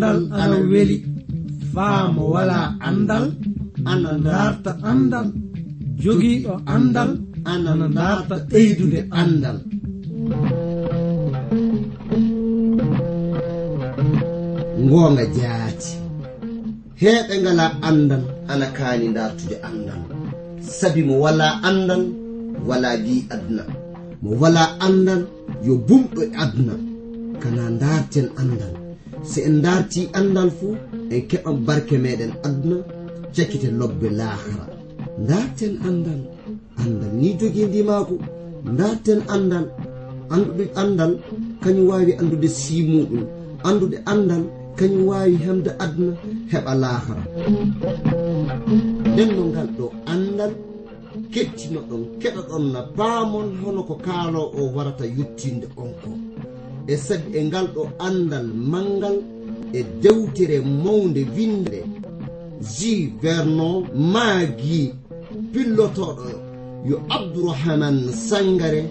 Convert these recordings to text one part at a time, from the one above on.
andal ana weli. Faamo wala andal ana darta andal. Jogiiɗo andal ana darta ɓeydude andal. Ngoonga jaati. Heeɓe ngala andal ana kaani dartude andal. Sabi mo wala andal wala gi aduna. Mo wala andal yo bumɗo e aduna. Kana darten andal. so en darti andal fuu en keɓan barke meɗen aduna cakkite lobbe lahara darten andal andal ni jogii ndimako darten andal anduɗe andal kañum wawi andude simuɗum andude andal kañum wawi hemde aduna heɓa lahara nden no ngal ɗo andal kettino ɗon keɗa ɗon na paamon hono ko kaalo o warata yettinde on ko. e sabi e ngal ɗo andal mangal e dewtere mawde winde ji vernon maagi pillotoɗo yo. Abdourahaman sangare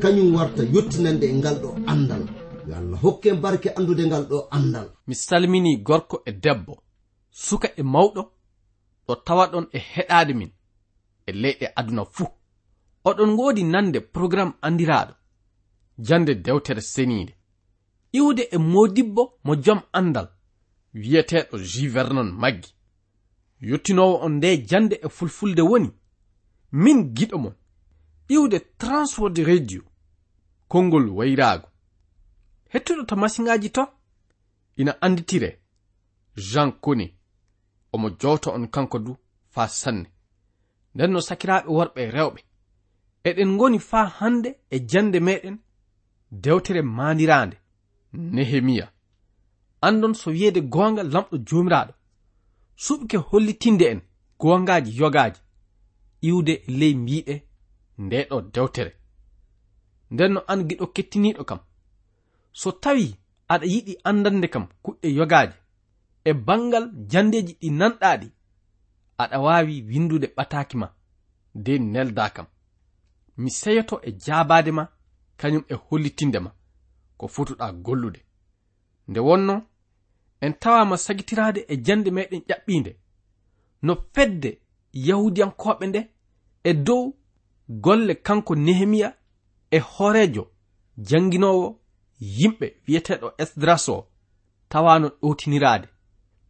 kañum warta yettinande e ngal ɗo andal yo allah hokke barke andude ngal ɗo andal mi salmini gorko e debbo suka e mawɗo ɗo tawa ɗon e heɗade min e leyɗe aduna fuu. Oɗon ngoodi nande programme andiraɗo jande dewtere seniide iwde e modibbo mo jom andal. Wiyeteeɗo juvernon maggi. Yottinowo on nde jande e fulfulde woni. Min giɗo mon. Iwde transwod radio. Konngol wayraago. Hettuɗo to masiŋaji to? Ina anditire. Jean koni omo jowto on kanko du faa sanne. Nden no sakiraaɓe worɓe rewɓe. Eɗen ngoni faa hannde e jande meɗen dewtere maaniraande. Nehemiya. Andon so wiyeede goonga lamɗo joomiraaɗo. Suɓke hollitinde en goongaaji yogaaji. Iwde e ley mbiɗe ndeɗo dewtere. Nden no an giɗo kettiniiɗo kam. So tawi aɗa yiɗi andande kam kuɗɗe yogaaji e bangal jandeji ɗi nanɗaɗi aɗa waawi windude ɓataaki ma de nelda kam. Mi seyoto e jaabaade ma kañum e hollitindema ko fotuɗa gollude. Nde wonno en tawama sagitirade e jande meɗen ƴaɓɓinde. No fedde yahudiyankoɓe nde e dow golle kanko nehemiya e horejo janginowo yimɓe wiyeteɗo esdras o tawano ɗotinirade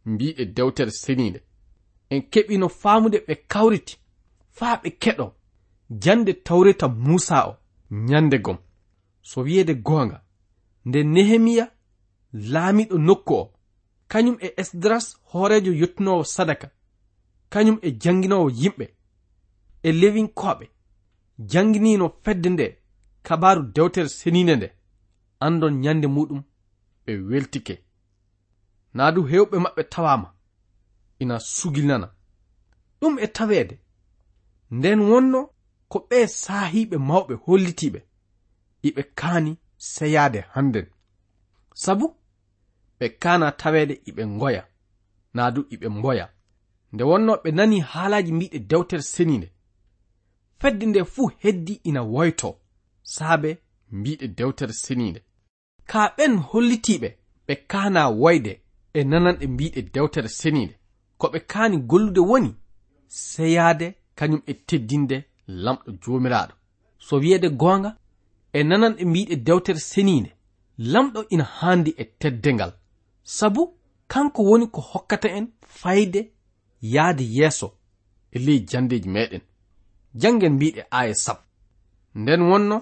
mbiɗe dewtere senide en keɓi no faamude ɓe kawriti faa ɓe keɗo jande tawreta musa o nyande gom. so wiyeede goonga nde nehemiya laamiɗo nokku o kañum e esdras hoorejo yettunowo sadaka kañum e janginowo yimɓe e lewinkoɓe janginino fedde nde kabaru dewtere seninde nde andon ñande muɗum ɓe weltike. Naa du hewɓe maɓɓe tawama ina sugilnana ɗum e taweede nden wonno ko ɓe saahiɓe mawɓe hollitiɓe iɓe kaani seyaade hannden sabu ɓe kana taweede iɓe ngoya naa du iɓe mboya nde wonno ɓe nani haalaji mbiɗe dewtere seninde fedde nde fuu heddi ina woyto saabe mbiɗe dewtere seni nde ka ɓen hollitiɓe ɓe kana woyde e nananɗe mbiɗe dewtere senide ko ɓe kaani gollude woni seyaade kañum e teddinde lamɗo joomiraaɗo. So wiyeede goonga e nananɓe mbiɗe dewtere seninde lamɗo ina haandi e teddengal sabu kanko woni ko hokkata en fayde yahde yeeso e ley jandeji meɗen jangen mbiɗe aya sappo nden wonno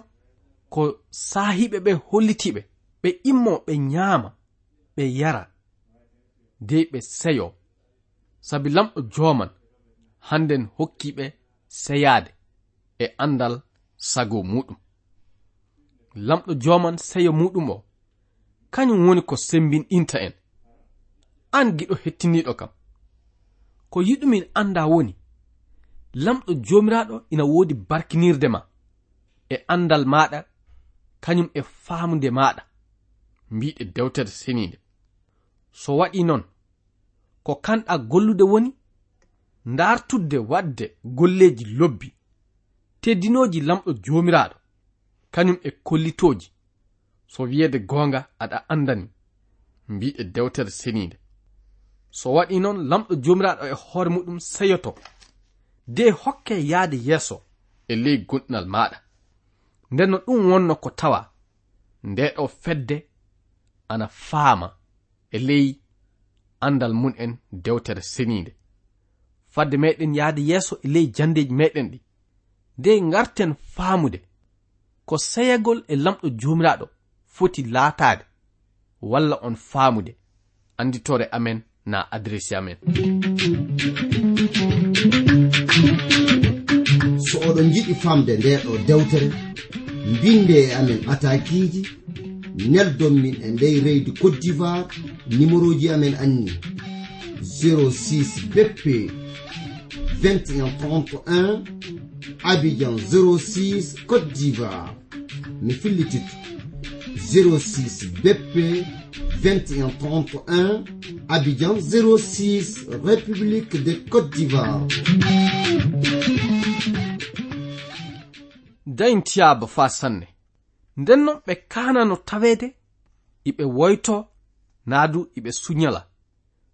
ko saahiɓe ɓe hollitiɓe ɓe immo ɓe ñaama ɓe yara dey ɓe seyo. Sabi lamɗo joman hannden hokkiɓe seyade e andal sago muɗum. lamɗo joman seyo muɗum o. Kañum woni ko sembinɗinta en. An giɗo hettiniɗo kam. Ko yiɗumin anda woni lamɗo jomiraɗo ina wodi barkinirde ma. E andal maɗa kañum e famude maɗa mbiɗe dewtere seninde so waɗi non ko kanɗa gollude woni ndartudde wadde golleji lobbi teddinoji lamɗo jomiraɗo. kañum e kollitoji so wiyeede goonga aɗa andani mbiɗe dewtere seniinde. So waɗi noon lamɗo jomiraɗo e hoore muɗum seyoto de hokke yahde yeeso e ley gonɗinal maɗa nden no ɗum wonno ko tawa ndeɗo fedde ana faama e ley andal mun en dewtere seniinde. Fadde meɗen yahde yeeso e ley jandeji meɗen ɗi. Nde garten faamude ko seyagol e lamɗo jumraɗo foti laatade walla on faamude. Anditore amen na adressi amen. So oɗon jiɗi famde nde ɗo dewtere mbinde e amen atakiji neldon min e ndey reydi cote d'ivoire numéroji amen anni 06 bp 21 31 Abidjan 06 Côte d'Ivoire. Mi fillititu 06 BP 2131 Abidjan 06 République de Côte d'Ivoire. Dayntiyaba fa sanne. Nden non ɓe kanano tawede iɓe woyto naadu iɓe sunyala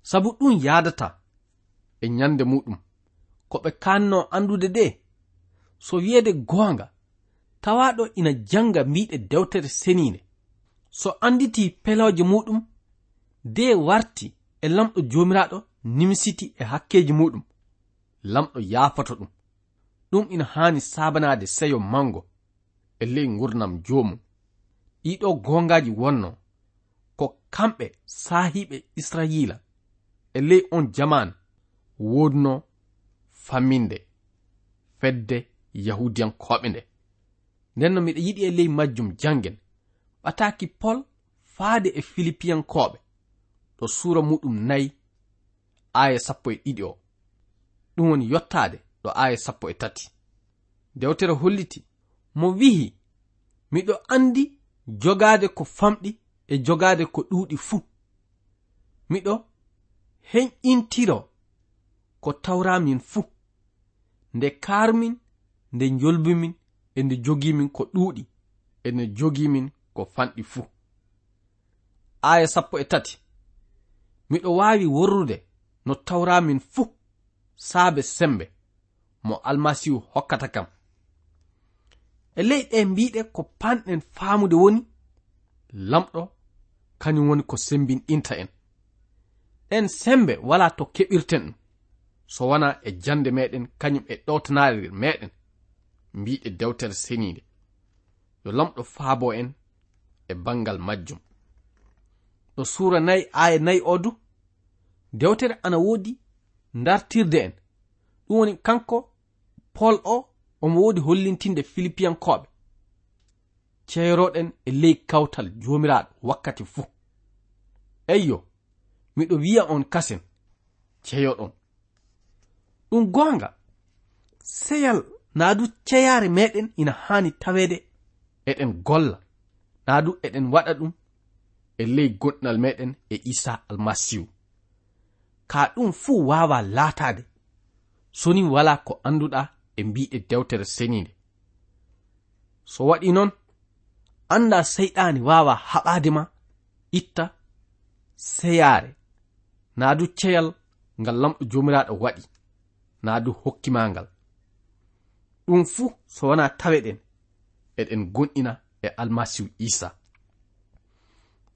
sabu ɗum yadata e nyande muɗum. Ko ɓe kanno andude de so wiyeede goonga tawaɗo ina janga mbiɗe dewtere seniinde so anditi pelooje muɗum de warti e lamɗo joomiraaɗo nimsiti e hakkeeji muɗum lamɗo yaafoto ɗum. Ɗum ina haani saabanaade seyo mango e ley ngurnam joomum ɗiɗo goongaaji wonno ko kamɓe saahiiɓe israiila e ley on jaman woodno famminde fedde yahudiyankoɓe nde. Nden no miɗa yiɗi e ley majjum jangen ɓataki pol faade e filipiyankoɓe to suura muɗum nayi aya sappo e ɗiɗi o. Ɗum woni yottade ɗo aya sappo e tati. Dewtere holliti mo wihi miɗo andi jogaade ko famɗi e jogaade ko ɗuuɗi fuu. Miɗo heƴƴintiro ko tawramin fuu. Nde karmin nde jolbimin e nde jogimin ko ɗuuɗi e nde jogimin ko fanɗi fuu. Aya sappo e tati miɗo waawi worrude no tawramin fuu saabe sembe mo almasihu hokkata kam. E ley ɗe mbiɗe ko panɗen faamude woni lamɗo kañum woni ko sembinɗinta en. Ɗen sembe wala to keɓirten ɗum so wona e jande meɗen kañum e ɗowtanare meɗen mbiɗe dewtere seniide. Yo lamɗo faabo en e bangal majjum. Ɗo suura nayi aya nayi o du dewtere ana woodi dartirde en. Ɗum woni kanko pol o omo woodi hollintinde filipiyankoɓe ceeroɗen e ley kawtal jomiraɗo wakkati fuu. Eyyo miɗo wiya on kasen ceyoɗon ɗum gonga seyal na du ceyaare meɗen ina haani tawede eɗen golla. Na du eɗen waɗa ɗum e ley goɗɗal meɗen e isa almasihu. Ka ɗum fuu wawa laataade. Soni wala ko anduɗa e mbiɗe dewtere seninde so waɗi noon anda seyɗani wawa haɓade ma itta seyaare. Na du ceyal ngal lamɗo jomiraɗo waɗi. Na du hokkima ngal. ɗum fuu so wona taweɗen eɗen gonɗina e almasihu isa.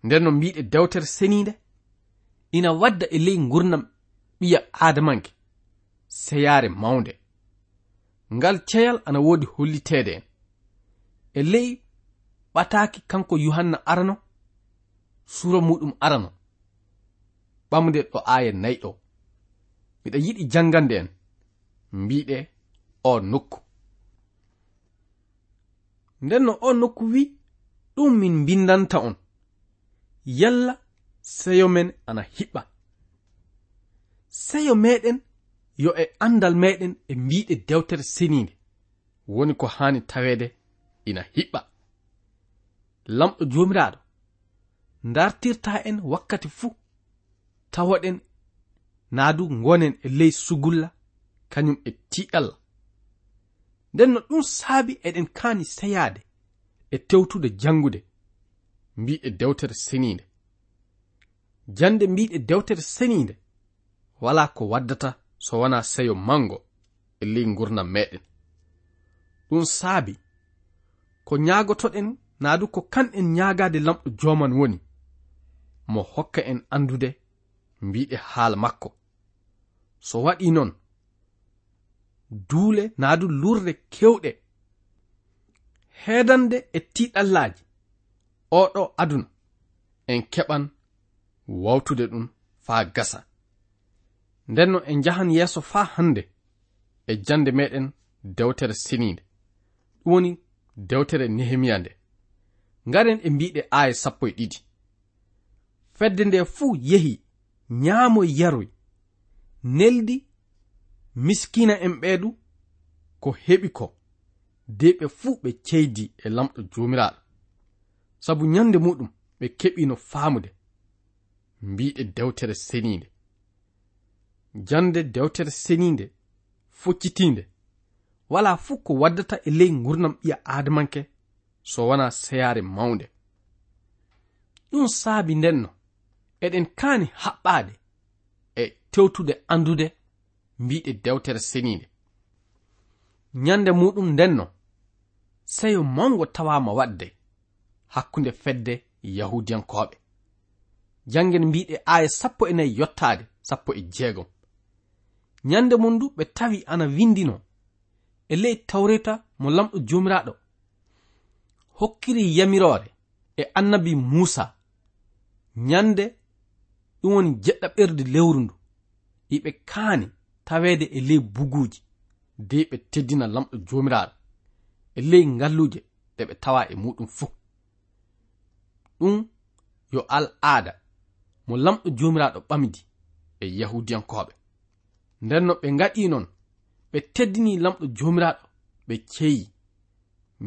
Nden no mbiɗe dewtere seniinde ina wadda e ley gurnam ɓiya adamanke seyaare mawnde. Ngal ceyal ana woodi holliteede en. E ley ɓataaki kanko yohanna arano suro muɗum arano. Ɓamde ɗo aaya nayi ɗo. Miɗa yiɗi janngande en. Mbiɗe o nokku. nden no on nokku wi ɗum min mbindanta on. Yalla seyo men ana hiɓɓa. Seyo meɗen yo e andal meɗen e mbiɗe dewtere seninde woni ko hani tawede ina hiɓɓa. Lamɗo jomiraɗo dartirta en wakkati fuu tawaɗen naadu gonen e ley sugulla kañum e tiɗalla nden no ɗum saabi eɗen kaani seyaade e tewtude jangude mbiɗe dewtere seniinde. Jande mbiɗe dewtere seniinde wala ko waddata so wona seyo mango e ley gurdam meɗen ɗum saabi ko ñaagotoɗen naadu ko kanɗen ñaagaade lamɗo jooman woni mo hokka en anndude mbiɗe haala makko. So waɗi noon duule naadu lurde kewɗe. Heedande e tiiɗallaaji oɗo aduna en keɓan wawtude ɗum faa gasa. Ndenno en njahan yeeso faa hannde e jande meɗen dewtere siniinde. Ɗum woni dewtere nehemiya nde ngaren e mbiɗe aaya sappo e ɗiɗi. Fedde nde fuu yehi ñaamoy e yaroy. Neldi miskina en ɓeeɗu ko heɓi ko de ɓe fuu ɓe ceydi e lamɗo joomiraaɗo. Sabu ñande muɗum ɓe keɓino faamude mbiɗe dewtere seniinde. Jande dewtere seniinde foccitiinde wala fuu ko waddata e ley gurdam ɓiya aadamanke so wona seyaare mawnde. Ɗum saabi ndenno eɗen kaani haɓɓaade e tewtude andude mbiɗe dewtere seniinde. Nyande muɗum ndenno seyo mango tawama wadde hakkunde fedde yahudiyankoɓe janngen mbiɗe aya sappo e nayi yottaade sappo e jeegom. Nyande mum du ɓe tawi ana windino e ley tawreta mo lamɗo jomiraɗo hokkiri yamirore e annabi muusa. Nyande ɗum woni jeɗɗa jeɗɗaɓerde lewru ndu. Yiɓe kaani tawede e ley buguji de ɓe teddina lamɗo jomiraɗo e ley ngalluuje ɗe ɓe tawa e muɗum fuu. Ɗum yo al aada mo lamɗo jomiraɗo ɓamdi e yahudiyankoɓe nden no ɓe gaɗi non ɓe teddini lamɗo jomiraɗo ɓe keeyi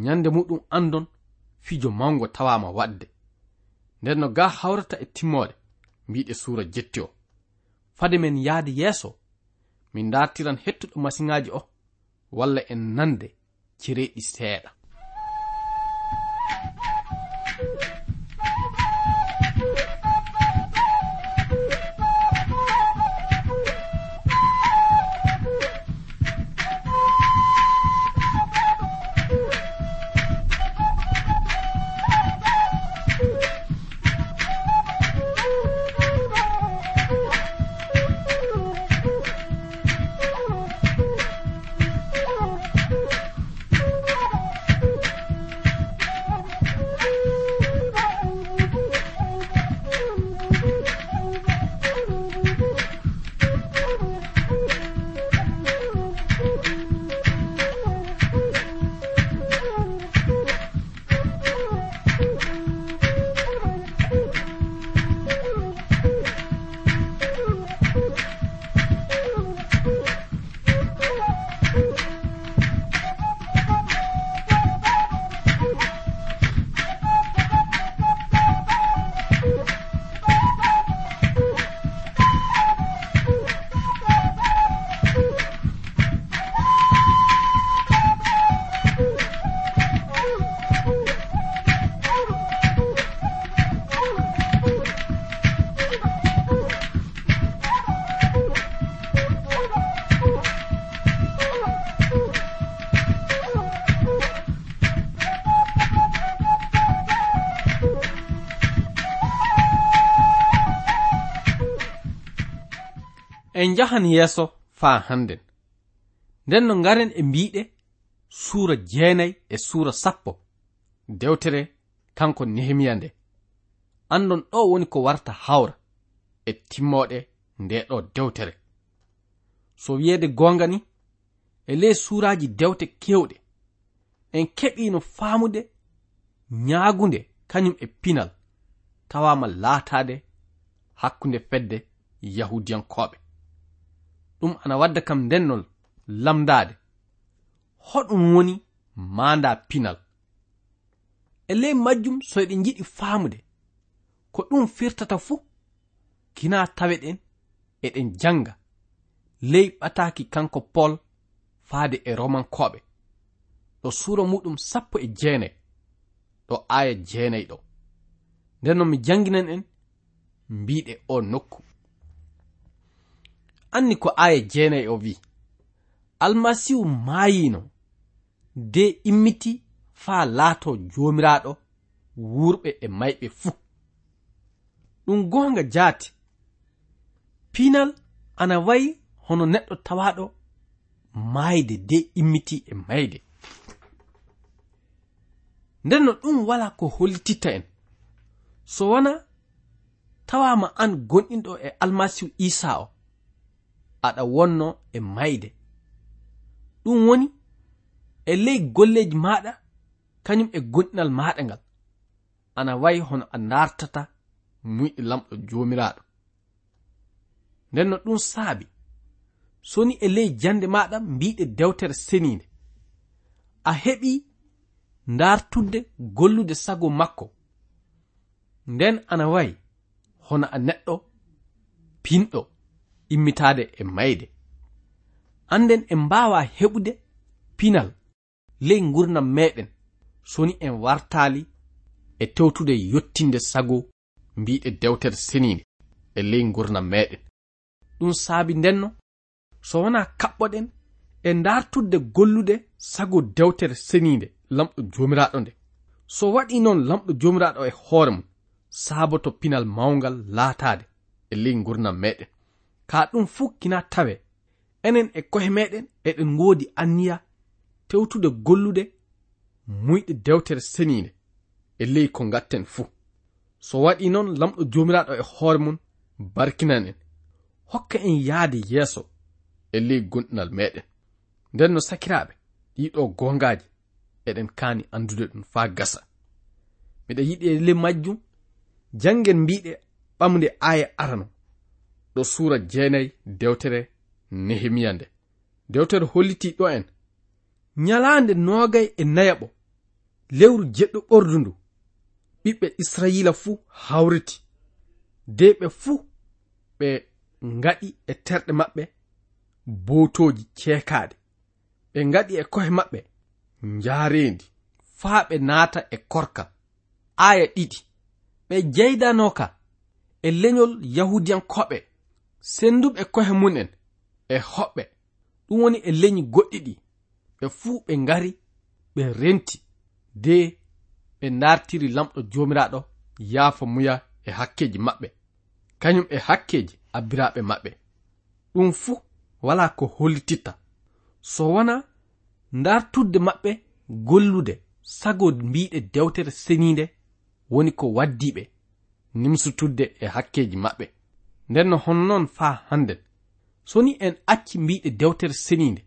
nyande muɗum andon fijo mawngo tawama waɗde. Nden no ga hawrata e timmode mbiɗe suura jetti o. Fade men yahde yeeso min dartiran hettuɗo masiŋaji o walla en nande cereeɗi seeɗa. en njahan yeeso faa hannden. Nden no ngaren e mbiɗe suura jeenayi e suura sappo. Dewtere kanko nehemiya nde. Andon ɗo woni ko warta hawra e timmoɗe nde ɗo dewtere. So wiyeede goonga ni e ley suuraji dewte kewɗe en keɓino faamude ñaagunde kañum e pinal tawama laataade hakkunde fedde yahudiyankoɓe ɗum ana wadda kam ndennol lamdade hoɗum woni manda pinal. E ley majjum so eɗen jiɗi faamude ko ɗum firtata fuu kina taweɗen eɗen janga ley ɓataki kanko pol faade e romankoɓe ɗo suura muɗum sappo e jeenayi ɗo aya jeenayi ɗo. Nden non mi janginan en mbiɗe o nokku. anni ko aya jeenayi o wi almasihu maayino de immiti faa laato joomiraaɗo wurɓe e mayɓe fuu. Ɗum goonga jaati. Pinal ana wayi hono neɗɗo tawaɗo maayde de immiti e mayde. Nden no ɗum wala ko hollititta en. So wona tawama an gonɗinɗo e almasihu isa o. aɗa wonno e mayde. Ɗum woni e ley golleji maɗa kañum e gonɗinal maɗa ngal. Ana wayi hono a dartata muyɗe lamɗo jomiraɗo. Nden no ɗum saabi soni e ley jande maɗa mbiɗe dewtere seninde. A heɓi ndartudde gollude sago makko. Nden ana wayi hono a neɗɗo pinɗo. immitade e mayde. Anden en mbawa heɓude pinal ley gurnam meɗen soni en wartali e tewtude yottinde sago mbiɗe dewtere senide e ley gurnam meɗen ɗum saabi ndenno so wona kaɓɓoɗen e ndartudde gollude sago dewtere senide lamɗo jomiraɗo nde. So waɗi noon lamɗo jomiraɗo e hoore mum saabo to pinal mawgal laatade e ley gurnam meɗen ka ɗum fuu kina tawe. Enen e kohe meɗen eɗen ngoodi anniya tewtude gollude muyɗe dewtere seninde e ley ko gatten fuu. So waɗi noon lamɗo joomiraaɗo e hoore mum barkinan en. Hokka en yahde yeeso e ley gonɗinal meɗen. Nden no sakiraaɓe ɗiɗo gongaaji eɗen kaani anndude ɗum faa gasa. Miɗa yiɗi e le majjum janngen mbiɗe ɓamde aaya arano ɗo suura jeenayi dewtere nehemiya nde. Dewtere holliti ɗo en. Nyalaande noogay e nayaɓo lewru jeɗɗo ɓordu ndu. Ɓiɓɓe israiila fuu hawriti. De ɓe fuu ɓe ngaɗi e terɗe maɓɓe botoji ceekaaɗe. Ɓe ngaɗi e kohe maɓɓe njaareendi. Faa ɓe naata e korka. Aya ɗiɗi. Ɓe jeydanoka e leñol yahudiyankoɓe senduɓe kohe mun'en e hoɓɓe. Ɗum woni e leñi goɗɗi ɗi. Ɓe fuu ɓe ngari ɓe renti. De ɓe nartiri lamɗo jomiraɗo yaafa muya e hakkeji maɓɓe. Kañum e hakkeji abbiraɓe maɓɓe. Ɗum fuu wala ko hollititta so wona dartudde maɓɓe gollude sago mbiɗe dewtere seniinde woni ko waddiɓe nimsutudde e hakkeji maɓɓe. nden no honnon faa hannden so ni en acci mbiɗe dewtere seniinde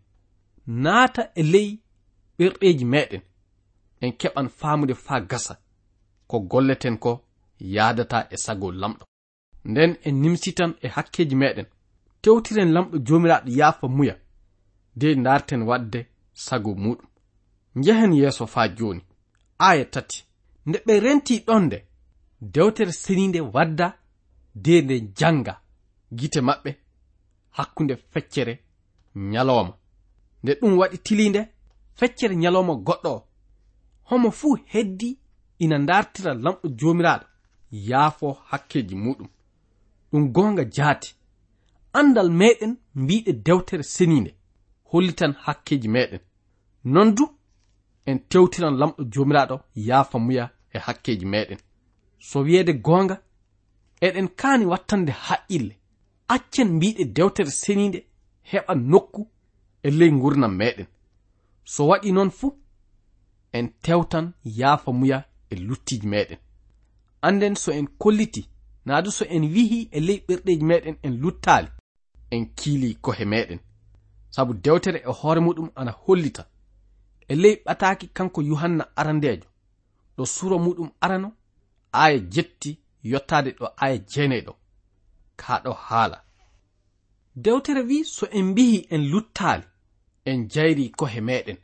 naata e ley ɓerɗeeji meɗen en keɓan faamude faa gasa ko golleten ko yaadata e sago lamɗo. Nden en nimsitan e hakkeji meɗen tewtiren lamɗo joomiraaɗo yaafa muya de darten wadde sago muɗum njehen yeeso faa jooni. Aya tati. Nde ɓe renti ɗon nde dewtere seninde wadda de nde janga gite maɓɓe hakkunde feccere nyalowma nde ɗum waɗi tilinde feccere nyalowma goɗɗo o. Homo fuu heddi ina dartira lamɗo joomiraaɗo yaafo hakkeji muɗum. Ɗum goonga jaati. Andal meɗen mbiɗe dewtere seninde hollitan hakkeji meɗen non du en tewtiran lamɗo joomiraaɗo yaafa muya e hakkeji meɗen so wiyeede goonga eɗen kaani wattande haqqille accen mbiɗe dewtere seniinde heɓa nokku e ley gurdam meɗen. So waɗi noon fuu en tewtan yaafa muya e luttiji meɗen. Anden so en kolliti naadu so en wihi e ley ɓerɗeji meɗen en luttaali en kiili kohe meɗen. Sabu dewtere e hoore muɗum ana hollita. E ley ɓataaki kanko yuhanna arandeejo. Ɗo suro muɗum arano aaya jetti yottade ɗo aya jeeneɗo ka ɗo haala. Dewtere wi so en mbihi en luttaali en jayri kohe meɗen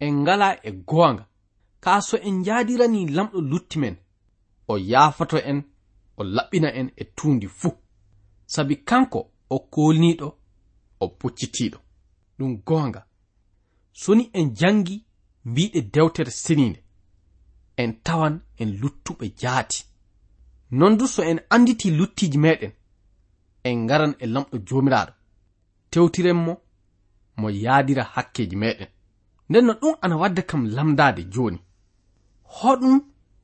en ngala e goonga kaa so en njaadirani lamɗo lutti men o yaafoto en o laɓɓina en e tuundi fuu. Sabi kanko o kolniɗo o puccitiɗo ɗum goonga. Soni en jangi mbiɗe dewtere siniinde en tawan en luttuɓe jaati. non du so en anditi luttiji meɗen en ngaran e lamɗo jomiraɗo tewtirenmo mo yaadira hakkeji meɗen nden no ɗum ana wadda kam lamdade joni hoɗum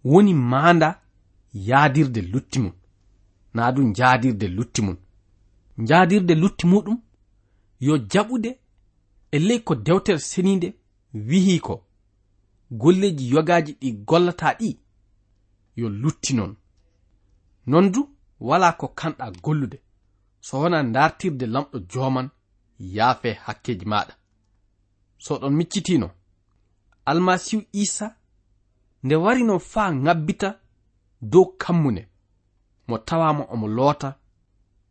woni maanda yaadirde lutti mum na du njaadirde lutti mum njaadirde lutti muɗum yo jaɓude e ley ko dewtere seninde wihi ko golleji yogaji ɗi gollata ɗi yo lutti non non du wala ko kanɗa gollude. So wona dartirde lamɗo joman yaafe hakkeji maɗa so ɗon miccitino almasihu isa nde warino faa ŋabbita dow kammune mo tawama omo loota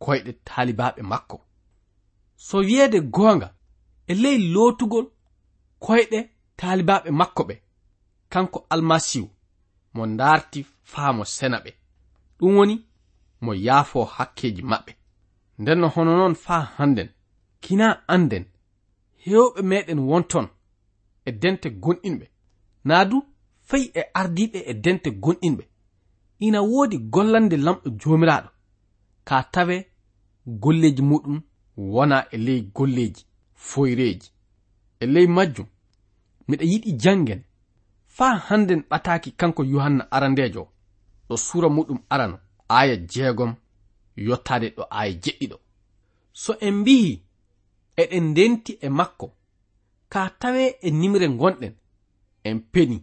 koyɗe taalibaɓe makko. So wiyeede goonga e ley lootugol koyɗe taalibaɓe makko ɓe kanko almasihu mo ndaarti faamo sena ɓe. ɗum woni? Mo yaafo hakkeji maɓɓe. Nden no hono noon faa hannden kina anden hewɓe meɗen wonton e dente gonɗinɓe. Naa du fey e ardiɓe e dente gonɗinɓe. Ina woodi gollande lamɗo joomiraaɗo. Ka tawe golleji muɗum wona e ley golleji foyreji e ley majjum miɗa yiɗi jangen faa hannden ɓataaki kanko yohanna arandeejo o. ɗo sura muɗum arano aya jeegom yottade ɗo aya jeɗɗiɗo so en mbihi eɗen ndenti e makko ka tawe e nimre gonɗen en peni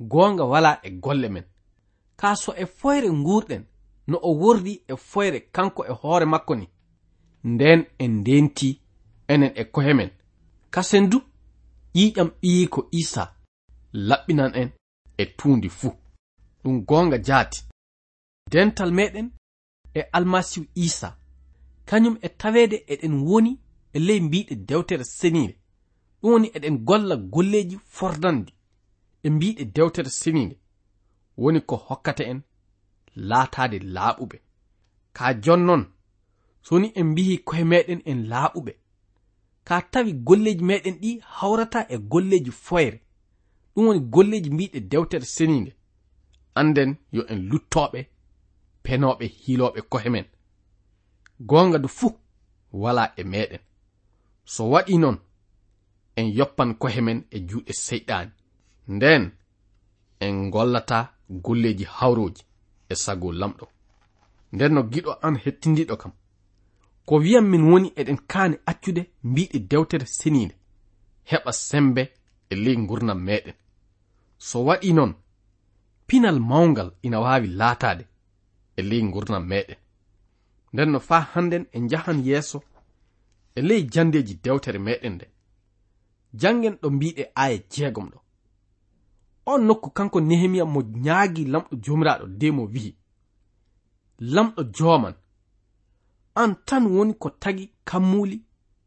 goonga wala e golle men. Ka so e foyre ngurɗen no o wordi e foyre kanko e hoore makko ni nden en ndenti enen e kohe men. Kasen du ƴiƴam ɓiyi ko isa laɓɓinan en e tuundi fuu. ɗum goonga jaati. Dental meɗen e almasihu isa kañum e taweede eɗen woni e ley mbiɗe dewtere seniire. Ɗum woni eɗen golla golleji fordandi e mbiɗe dewtere seniire. Woni ko hokkata en laataade laaɓuɓe. Ka jonnon soni en mbihi koye meɗen en laaɓuɓe. Ka tawi golleji meɗen ɗi hawrata e golleji foyre. Ɗum woni golleji mbiɗe dewtere seniinde anden yo en luttoɓe penoɓe hiiloɓe kohe men. Gonga du fuu wala e meɗen. So waɗi non en yoppan kohe men e juuɗe seyɗani nden en gollata golleji hawroji e sago lamɗo. Nden no giɗo an hettindiɗo kam. Ko wiyam min woni eɗen kaani accude mbiɗe dewtere seniinde heɓa sembe e ley gurnam meɗen. So waɗi non pinal mawgal ina waawi laataade e ley gurdam meɗen nden no faa hannden en njahan yeeso e ley jandeeji dewtere meɗen nde. Janngen ɗo mbiɗe aya jeegom ɗo. On nokku kanko nehemiya mo ñaagi lamɗo joomiraaɗo de mo wi'i. Lamɗo jooman. An tan woni ko tagi kammuuli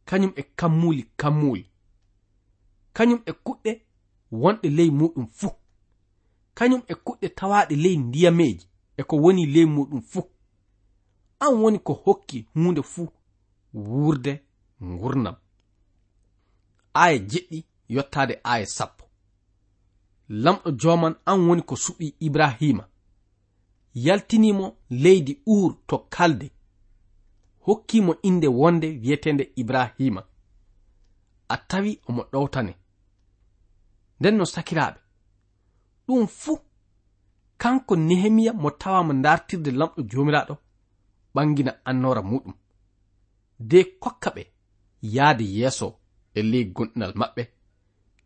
kañum e kammuuli kammuuli. Kañum e kuɗɗe wonɗe ley muɗum fuu. kañum e kuɗɗe tawaɗe ley ndiyameji e ko woni ley muɗum fuu an woni ko hokki hunde fuu wurde ngurnam. Aya jeɗɗi yottade aya sappo. Lamɗo joman an woni ko suɓi ibrahima. Yaltinimo leydi ur to kalde. Hokkimo inde wonde wiyetende ibrahima. A tawi omo ɗowtane. Nden no sakiraɓe ɗum fuu kanko nehemiya mo tawama dartirde lamɗo jomiraɗo ɓangina annora muɗum. De kokka ɓe yaade yeeso e ley gonɗinal maɓɓe.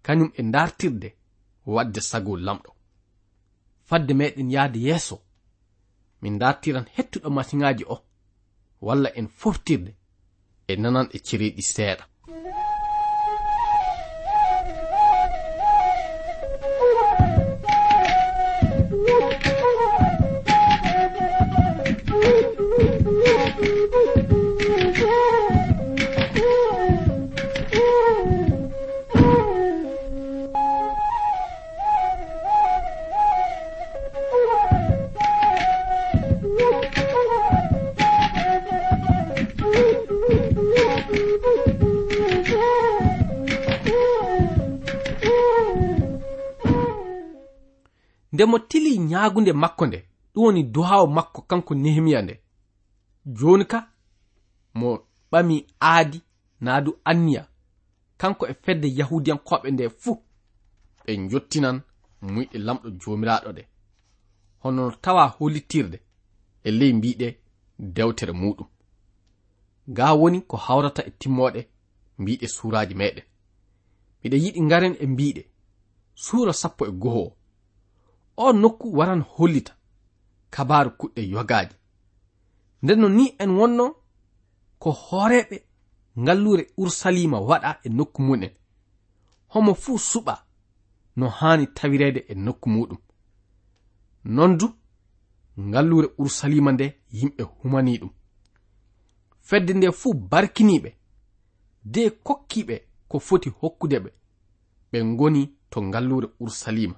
Kañum e dartirde wadde sago lamɗo. Fadde meɗen yahde yeeso. Min dartiran hettuɗo masiŋaji o walla en foftirde e nanan e cereɗi seeɗa. nde mo tili ñaagunde makko nde ɗum woni duhawo makko kanko nehemiya nde. Joni ka mo ɓami aadi naadu anniya. Kanko e fedde yahudiyankoɓe nde fuu ɓe jottinan muyɗe lamɗo jomiraɗo ɗe. Hono tawa hollitirde e ley mbiɗe dewtere muɗum. Ga woni ko hawrata e timmoɗe mbiɗe suraji meɗen miɗe yiɗi garen e mbiɗe suura sappo e goho. o nokku waran hollita kabaru kuɗɗe yogaaji. Nden no ni en wonno ko hooreɓe ngallure ursalima waɗa e nokku muɗen. Homo fuu suɓa no haani tawireede e nokku muɗum. Non du ngallure ursalima nde yimɓe humani ɗum. Fedde nde fuu barkiniɓe de kokkiɓe ko foti hokkude ɓe. Ɓe ngoni to ngallure ursalima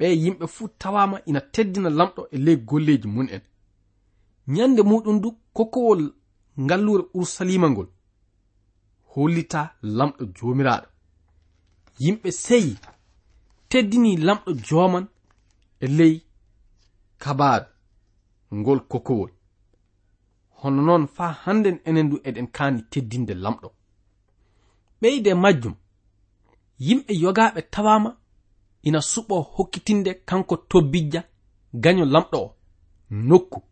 ɓe yimɓe fuu tawama ina teddina lamɗo e ley golleji mun en ñande muɗum du kokowol ngallure ursalima ngol hollita lamɗo jomiraɗo. Yimɓe seyi teddini lamɗo joman e ley kabaru ngol kokowol. Hono noon fa hannden enen du eɗen kaani teddinde lamɗo. Ɓeyde majjum yimɓe yogaɓe tawama ina suɓo hokkitinde kanko tobbijja gaño lamɗo o. Nokku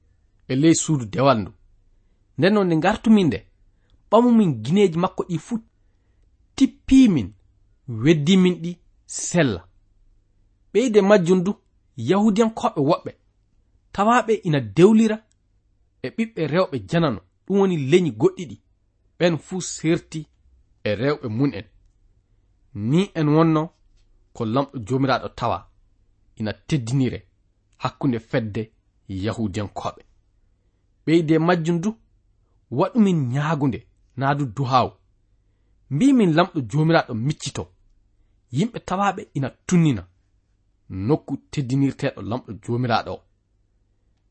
e ley suudu dewal ndu. Nden noon nde gartumin nde ɓamumin gineeji makko ɗi fuu tippimin weddimin ɗi sella. Ɓeyde majjum du yahudiyankoɓe woɓɓe tawaɓe ina dewlira e ɓiɓɓe rewɓe janano. Ɗum woni leñi goɗɗi ɗi. Ɓen fuu serti e rewɓe mun en ni en wonno ko lamɗo jomiraɗo tawa ina teddinire hakkunde fedde yahudiyankoɓe ɓeyde majjum du waɗumin ñaagunde naa du duhaw mbimin lamɗo jomiraɗo miccito yimɓe tawaɓe ina tunnina. Nokku teddinirteɗo lamɗo jomiraɗo o.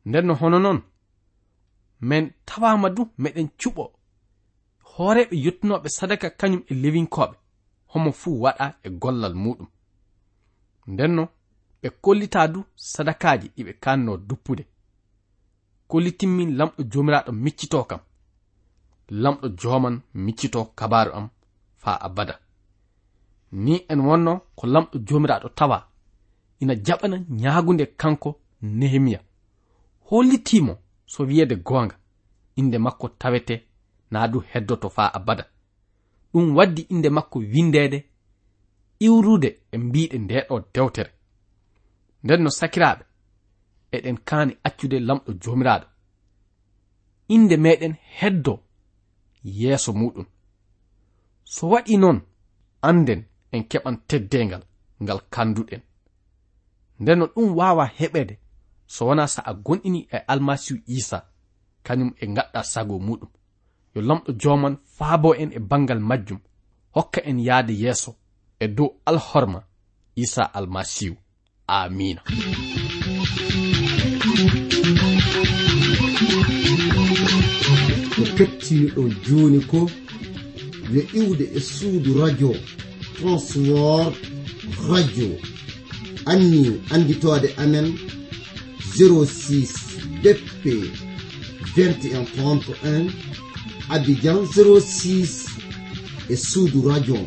Nden no hono noon min tawama du meɗen cuɓo. Hooreɓe yettunoɓe sadaka kañum e lewinkoɓe homo fuu waɗa e gollal muɗum. ndenno ɓe kollita du sadakaji ɗiɓe kanno duppude. Kollitinmin lamɗo jomiraɗo miccito kam. Lamɗo joman miccito kabaru am faa abada. Ni en wonno ko lamɗo jomiraɗo tawa ina jaɓana ñaagunde kanko nehemiya. Hollitimo so wiyede goonga. Inde makko tawete naa du heddoto faa abada. Ɗum waddi inde makko windede iwrude e mbiɗe ndeɗo dewtere. Nden no sakiraɓe eɗen kaani accude lamɗo jomiraɗo inde meɗen heddo yeeso muɗum. So waɗi noon anden en keɓan teddengal ngal kanduɗen nden no ɗum wawa heɓede so wona sa'a gonɗini e almasihu isa kañum e gaɗɗa sago muɗum. Yo lamɗo joman faabo en e bangal majjum hokka en yaade yeeso. e dow alhorma isa almasihu. Amina. Ko kettiniɗon joni ko yo iwde e suudu radio transwor radio. Anni anditode amen 06 dp 2131 abidjan 06 e suudu radio.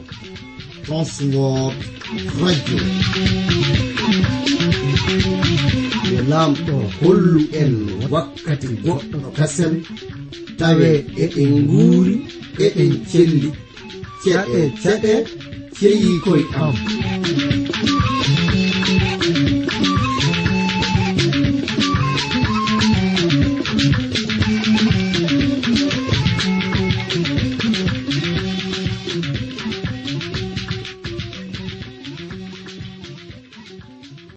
transwor radio. Yo lamɗo hollu en wakkati goɗɗo kasen tawe eɗen nguuri eɗen celli ceɗe ceɗe ceyi koye am.